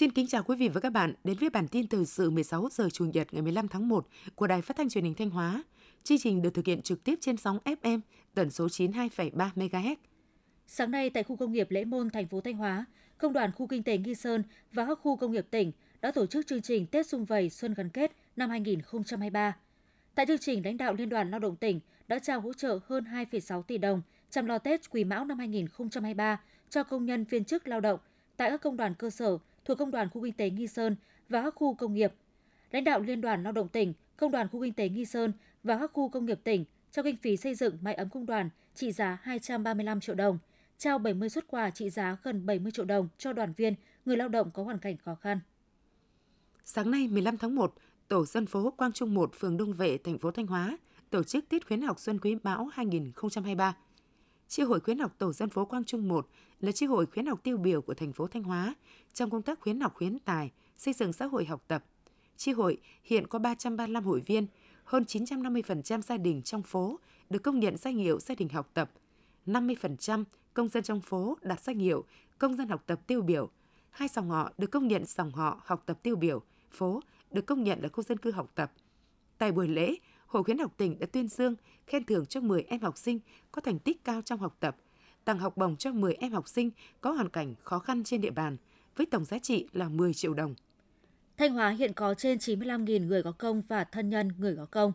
Xin kính chào quý vị và các bạn đến với bản tin thời sự 16 giờ Chủ nhật ngày 15 tháng 1 của Đài Phát thanh Truyền hình Thanh Hóa. Chương trình được thực hiện trực tiếp trên sóng FM tần số 92,3 MHz. Sáng nay tại khu công nghiệp Lễ Môn, thành phố Thanh Hóa, Công đoàn khu kinh tế Nghi Sơn và các khu công nghiệp tỉnh đã tổ chức chương trình Tết Xung Vầy Xuân Gắn Kết năm 2023. Tại chương trình, lãnh đạo Liên đoàn Lao động tỉnh đã trao hỗ trợ hơn 2,6 tỷ đồng chăm lo Tết Quý Mão năm 2023 cho công nhân viên chức lao động tại các công đoàn cơ sở thuộc Công đoàn khu kinh tế Nghi Sơn và các khu công nghiệp. Lãnh đạo Liên đoàn Lao động tỉnh, Công đoàn khu kinh tế Nghi Sơn và các khu công nghiệp tỉnh trao kinh phí xây dựng mái ấm công đoàn trị giá 235 triệu đồng, trao 70 xuất quà trị giá gần 70 triệu đồng cho đoàn viên, người lao động có hoàn cảnh khó khăn. Sáng nay 15 tháng 1, Tổ dân phố Quang Trung 1, phường Đông Vệ, thành phố Thanh Hóa tổ chức tiết khuyến học Xuân Quý Mão 2023. Chi hội khuyến học Tổ dân phố Quang Trung 1 là chi hội khuyến học tiêu biểu của thành phố Thanh Hóa trong công tác khuyến học khuyến tài, xây dựng xã hội học tập. Chi hội hiện có 335 hội viên, hơn 950% gia đình trong phố được công nhận danh hiệu gia đình học tập, 50% công dân trong phố đạt danh hiệu công dân học tập tiêu biểu, hai dòng họ được công nhận dòng họ học tập tiêu biểu, phố được công nhận là khu dân cư học tập. Tại buổi lễ, Hội khuyến học tỉnh đã tuyên dương, khen thưởng cho 10 em học sinh có thành tích cao trong học tập, tặng học bổng cho 10 em học sinh có hoàn cảnh khó khăn trên địa bàn, với tổng giá trị là 10 triệu đồng. Thanh Hóa hiện có trên 95.000 người có công và thân nhân người có công.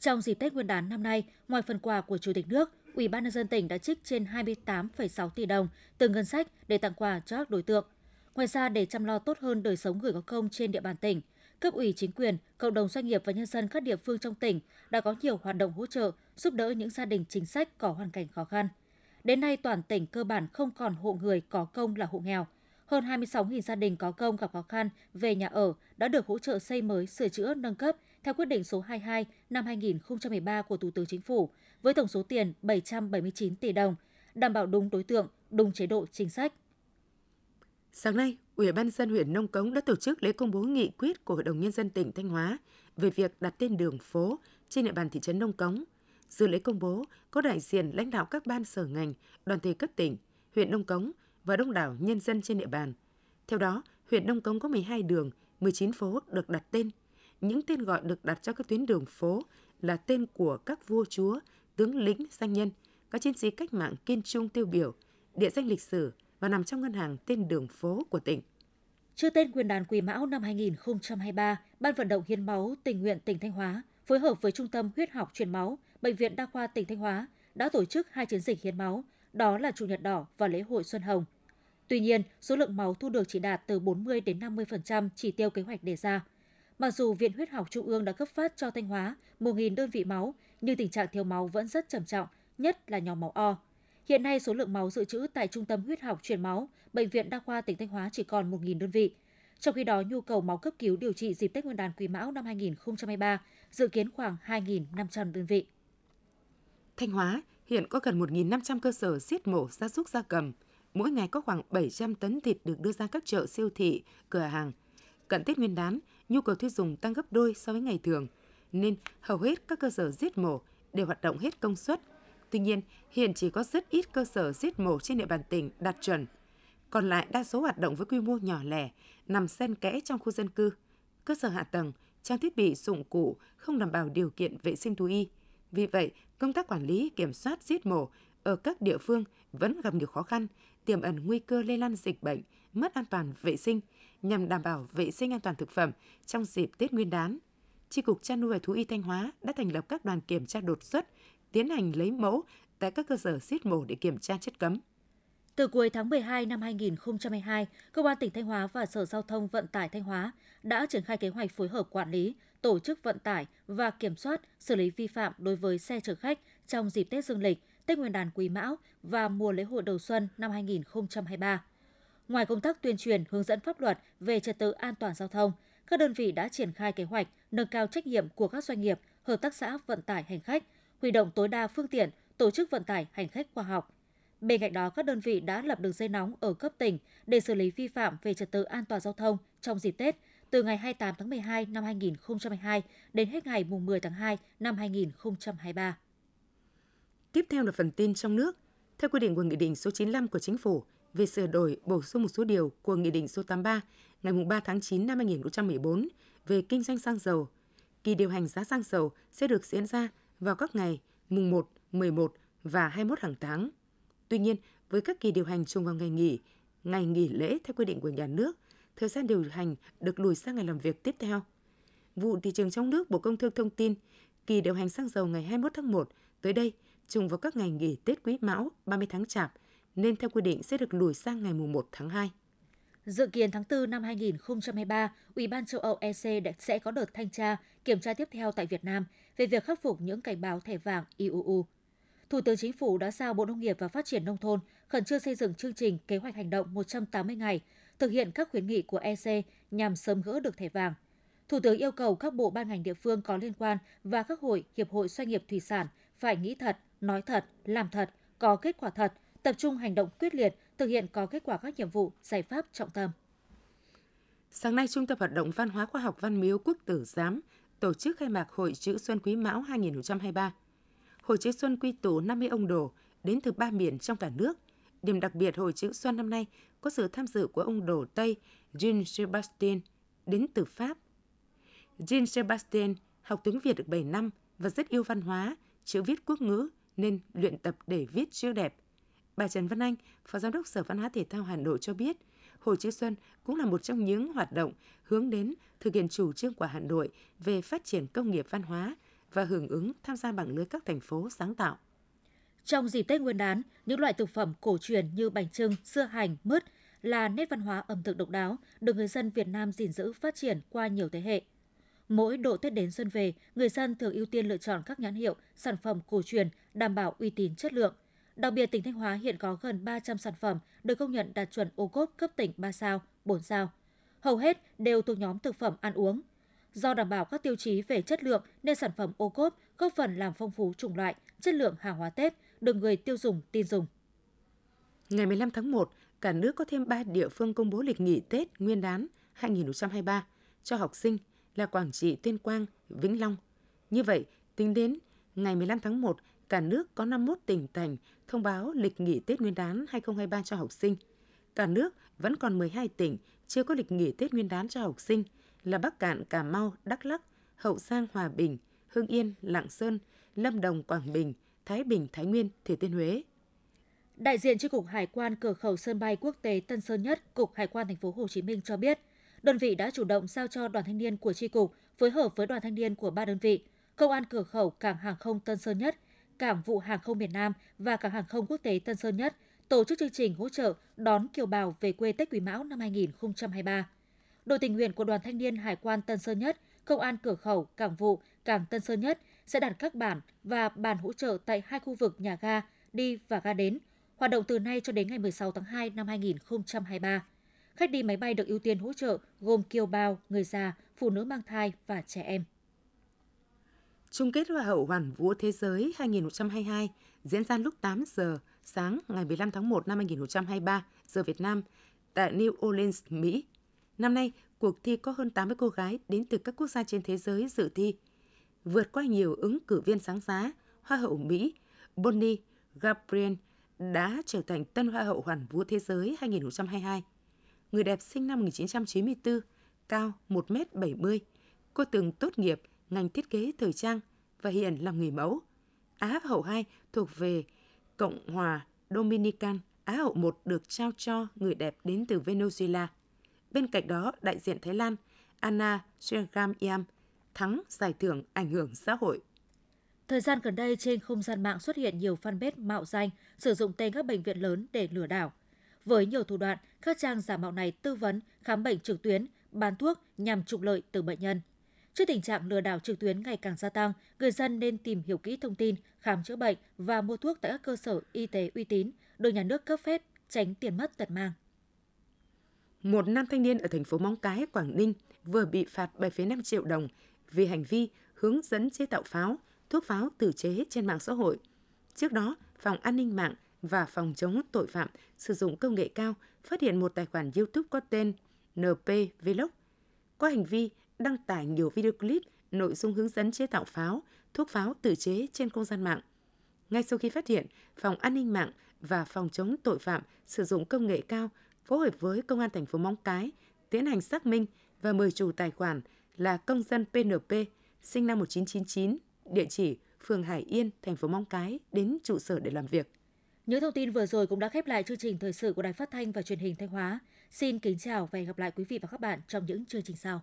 Trong dịp Tết Nguyên đán năm nay, ngoài phần quà của Chủ tịch nước, Ủy ban nhân dân tỉnh đã trích trên 28,6 tỷ đồng từ ngân sách để tặng quà cho các đối tượng. Ngoài ra để chăm lo tốt hơn đời sống người có công trên địa bàn tỉnh, cấp ủy chính quyền, cộng đồng doanh nghiệp và nhân dân các địa phương trong tỉnh đã có nhiều hoạt động hỗ trợ giúp đỡ những gia đình chính sách có hoàn cảnh khó khăn. Đến nay toàn tỉnh cơ bản không còn hộ người có công là hộ nghèo. Hơn 26.000 gia đình có công gặp khó khăn về nhà ở đã được hỗ trợ xây mới, sửa chữa, nâng cấp theo quyết định số 22 năm 2013 của Thủ tướng Chính phủ với tổng số tiền 779 tỷ đồng, đảm bảo đúng đối tượng, đúng chế độ chính sách. Sáng nay, Ủy ban dân huyện Nông Cống đã tổ chức lễ công bố nghị quyết của Hội đồng Nhân dân tỉnh Thanh Hóa về việc đặt tên đường phố trên địa bàn thị trấn Nông Cống. Dự lễ công bố có đại diện lãnh đạo các ban sở ngành, đoàn thể cấp tỉnh, huyện Nông Cống và đông đảo nhân dân trên địa bàn. Theo đó, huyện Nông Cống có 12 đường, 19 phố được đặt tên. Những tên gọi được đặt cho các tuyến đường phố là tên của các vua chúa, tướng lĩnh, danh nhân, các chiến sĩ cách mạng kiên trung tiêu biểu, địa danh lịch sử, và nằm trong ngân hàng tên đường phố của tỉnh. Trước tên Nguyên đán Quý Mão năm 2023, Ban vận động hiến máu tình nguyện tỉnh Thanh Hóa phối hợp với Trung tâm huyết học truyền máu, Bệnh viện Đa khoa tỉnh Thanh Hóa đã tổ chức hai chiến dịch hiến máu, đó là Chủ nhật đỏ và lễ hội Xuân Hồng. Tuy nhiên, số lượng máu thu được chỉ đạt từ 40 đến 50% chỉ tiêu kế hoạch đề ra. Mặc dù Viện Huyết học Trung ương đã cấp phát cho Thanh Hóa 1.000 đơn vị máu, nhưng tình trạng thiếu máu vẫn rất trầm trọng, nhất là nhóm máu O. Hiện nay số lượng máu dự trữ tại Trung tâm huyết học truyền máu, Bệnh viện Đa khoa tỉnh Thanh Hóa chỉ còn 1.000 đơn vị. Trong khi đó, nhu cầu máu cấp cứu điều trị dịp Tết Nguyên đán Quý Mão năm 2023 dự kiến khoảng 2.500 đơn vị. Thanh Hóa hiện có gần 1.500 cơ sở giết mổ gia súc gia cầm. Mỗi ngày có khoảng 700 tấn thịt được đưa ra các chợ siêu thị, cửa hàng. Cận Tết Nguyên đán, nhu cầu tiêu dùng tăng gấp đôi so với ngày thường, nên hầu hết các cơ sở giết mổ đều hoạt động hết công suất – Tuy nhiên, hiện chỉ có rất ít cơ sở giết mổ trên địa bàn tỉnh đạt chuẩn. Còn lại đa số hoạt động với quy mô nhỏ lẻ, nằm xen kẽ trong khu dân cư. Cơ sở hạ tầng, trang thiết bị dụng cụ không đảm bảo điều kiện vệ sinh thú y. Vì vậy, công tác quản lý, kiểm soát giết mổ ở các địa phương vẫn gặp nhiều khó khăn, tiềm ẩn nguy cơ lây lan dịch bệnh, mất an toàn vệ sinh nhằm đảm bảo vệ sinh an toàn thực phẩm trong dịp Tết Nguyên đán. Tri cục chăn nuôi và thú y Thanh Hóa đã thành lập các đoàn kiểm tra đột xuất, tiến hành lấy mẫu tại các cơ sở giết mổ để kiểm tra chất cấm. Từ cuối tháng 12 năm 2022, Công an tỉnh Thanh Hóa và Sở Giao thông Vận tải Thanh Hóa đã triển khai kế hoạch phối hợp quản lý, tổ chức vận tải và kiểm soát xử lý vi phạm đối với xe chở khách trong dịp Tết Dương lịch, Tết Nguyên đán Quý Mão và mùa lễ hội đầu xuân năm 2023. Ngoài công tác tuyên truyền hướng dẫn pháp luật về trật tự an toàn giao thông, các đơn vị đã triển khai kế hoạch nâng cao trách nhiệm của các doanh nghiệp, hợp tác xã vận tải hành khách huy động tối đa phương tiện, tổ chức vận tải hành khách khoa học. Bên cạnh đó, các đơn vị đã lập đường dây nóng ở cấp tỉnh để xử lý vi phạm về trật tự an toàn giao thông trong dịp Tết từ ngày 28 tháng 12 năm 2022 đến hết ngày 10 tháng 2 năm 2023. Tiếp theo là phần tin trong nước. Theo quy định của Nghị định số 95 của Chính phủ, về sửa đổi bổ sung một số điều của Nghị định số 83 ngày 3 tháng 9 năm 2014 về kinh doanh xăng dầu. Kỳ điều hành giá xăng dầu sẽ được diễn ra vào các ngày mùng 1, 11 và 21 hàng tháng. Tuy nhiên, với các kỳ điều hành trùng vào ngày nghỉ, ngày nghỉ lễ theo quy định của nhà nước, thời gian điều hành được lùi sang ngày làm việc tiếp theo. Vụ thị trường trong nước Bộ Công Thương thông tin, kỳ điều hành xăng dầu ngày 21 tháng 1 tới đây trùng vào các ngày nghỉ Tết Quý Mão 30 tháng Chạp, nên theo quy định sẽ được lùi sang ngày 1 tháng 2. Dự kiến tháng 4 năm 2023, Ủy ban châu Âu EC sẽ có đợt thanh tra, kiểm tra tiếp theo tại Việt Nam về việc khắc phục những cảnh báo thẻ vàng IUU. Thủ tướng Chính phủ đã giao Bộ Nông nghiệp và Phát triển Nông thôn khẩn trương xây dựng chương trình kế hoạch hành động 180 ngày, thực hiện các khuyến nghị của EC nhằm sớm gỡ được thẻ vàng. Thủ tướng yêu cầu các bộ ban ngành địa phương có liên quan và các hội, hiệp hội doanh nghiệp thủy sản phải nghĩ thật, nói thật, làm thật, có kết quả thật, tập trung hành động quyết liệt, thực hiện có kết quả các nhiệm vụ, giải pháp trọng tâm. Sáng nay, Trung tâm Hoạt động Văn hóa Khoa học Văn miếu Quốc tử Giám tổ chức khai mạc Hội chữ Xuân Quý Mão 2023. Hội chữ Xuân quy tụ 50 ông đồ đến từ ba miền trong cả nước. Điểm đặc biệt Hội chữ Xuân năm nay có sự tham dự của ông đồ Tây Jean Sebastien đến từ Pháp. Jean Sebastien học tiếng Việt được 7 năm và rất yêu văn hóa, chữ viết quốc ngữ nên luyện tập để viết chữ đẹp. Bà Trần Văn Anh, Phó Giám đốc Sở Văn hóa Thể thao Hà Nội cho biết, Hội chữ Xuân cũng là một trong những hoạt động hướng đến thực hiện chủ trương của Hà Nội về phát triển công nghiệp văn hóa và hưởng ứng tham gia mạng lưới các thành phố sáng tạo. Trong dịp Tết Nguyên đán, những loại thực phẩm cổ truyền như bánh trưng, dưa hành, mứt là nét văn hóa ẩm thực độc đáo được người dân Việt Nam gìn giữ phát triển qua nhiều thế hệ. Mỗi độ Tết đến xuân về, người dân thường ưu tiên lựa chọn các nhãn hiệu, sản phẩm cổ truyền đảm bảo uy tín chất lượng. Đặc biệt, tỉnh Thanh Hóa hiện có gần 300 sản phẩm được công nhận đạt chuẩn ô cốp cấp tỉnh 3 sao, 4 sao. Hầu hết đều thuộc nhóm thực phẩm ăn uống. Do đảm bảo các tiêu chí về chất lượng nên sản phẩm ô cốp góp phần làm phong phú chủng loại, chất lượng hàng hóa Tết được người tiêu dùng tin dùng. Ngày 15 tháng 1, cả nước có thêm 3 địa phương công bố lịch nghỉ Tết Nguyên đán 2023 cho học sinh là Quảng Trị, Tuyên Quang, Vĩnh Long. Như vậy, tính đến ngày 15 tháng 1, cả nước có 51 tỉnh thành thông báo lịch nghỉ Tết Nguyên đán 2023 cho học sinh. Cả nước vẫn còn 12 tỉnh chưa có lịch nghỉ Tết Nguyên đán cho học sinh là Bắc Cạn, Cà Mau, Đắk Lắk, Hậu Giang, Hòa Bình, Hưng Yên, Lạng Sơn, Lâm Đồng, Quảng Bình, Thái Bình, Thái Nguyên, Thừa Thiên Huế. Đại diện chi cục Hải quan cửa khẩu sân bay quốc tế Tân Sơn Nhất, cục Hải quan thành phố Hồ Chí Minh cho biết, đơn vị đã chủ động giao cho đoàn thanh niên của chi cục phối hợp với đoàn thanh niên của ba đơn vị, công an cửa khẩu cảng hàng không Tân Sơn Nhất, cảng vụ hàng không miền Nam và cảng hàng không quốc tế Tân Sơn Nhất tổ chức chương trình hỗ trợ đón kiều bào về quê Tết Quý Mão năm 2023. Đội tình nguyện của đoàn thanh niên Hải quan Tân Sơn Nhất, công an cửa khẩu, cảng vụ, cảng Tân Sơn Nhất sẽ đặt các bản và bàn hỗ trợ tại hai khu vực nhà ga đi và ga đến, hoạt động từ nay cho đến ngày 16 tháng 2 năm 2023. Khách đi máy bay được ưu tiên hỗ trợ gồm kiều bào, người già, phụ nữ mang thai và trẻ em. Chung kết Hoa hậu Hoàn vũ Thế giới 2022 diễn ra lúc 8 giờ sáng ngày 15 tháng 1 năm 2023 giờ Việt Nam tại New Orleans, Mỹ. Năm nay, cuộc thi có hơn 80 cô gái đến từ các quốc gia trên thế giới dự thi. Vượt qua nhiều ứng cử viên sáng giá, Hoa hậu Mỹ Bonnie Gabriel đã trở thành tân Hoa hậu Hoàn vũ Thế giới 2022 người đẹp sinh năm 1994, cao 1m70. Cô từng tốt nghiệp ngành thiết kế thời trang và hiện làm người mẫu. Á hậu 2 thuộc về Cộng hòa Dominican. Á hậu 1 được trao cho người đẹp đến từ Venezuela. Bên cạnh đó, đại diện Thái Lan Anna Sriram Yam thắng giải thưởng ảnh hưởng xã hội. Thời gian gần đây trên không gian mạng xuất hiện nhiều fanpage mạo danh sử dụng tên các bệnh viện lớn để lừa đảo. Với nhiều thủ đoạn, các trang giả mạo này tư vấn, khám bệnh trực tuyến, bán thuốc nhằm trục lợi từ bệnh nhân. Trước tình trạng lừa đảo trực tuyến ngày càng gia tăng, người dân nên tìm hiểu kỹ thông tin, khám chữa bệnh và mua thuốc tại các cơ sở y tế uy tín, được nhà nước cấp phép, tránh tiền mất tật mang. Một nam thanh niên ở thành phố Móng Cái, Quảng Ninh vừa bị phạt 7,5 triệu đồng vì hành vi hướng dẫn chế tạo pháo, thuốc pháo tự chế trên mạng xã hội. Trước đó, Phòng An ninh mạng và Phòng chống tội phạm sử dụng công nghệ cao phát hiện một tài khoản YouTube có tên NP Vlog có hành vi đăng tải nhiều video clip nội dung hướng dẫn chế tạo pháo, thuốc pháo tự chế trên không gian mạng. Ngay sau khi phát hiện, Phòng An ninh mạng và Phòng chống tội phạm sử dụng công nghệ cao phối hợp với Công an thành phố Móng Cái tiến hành xác minh và mời chủ tài khoản là công dân PNP sinh năm 1999, địa chỉ phường Hải Yên, thành phố Móng Cái đến trụ sở để làm việc. Những thông tin vừa rồi cũng đã khép lại chương trình thời sự của Đài Phát thanh và Truyền hình Thanh Hóa. Xin kính chào và hẹn gặp lại quý vị và các bạn trong những chương trình sau.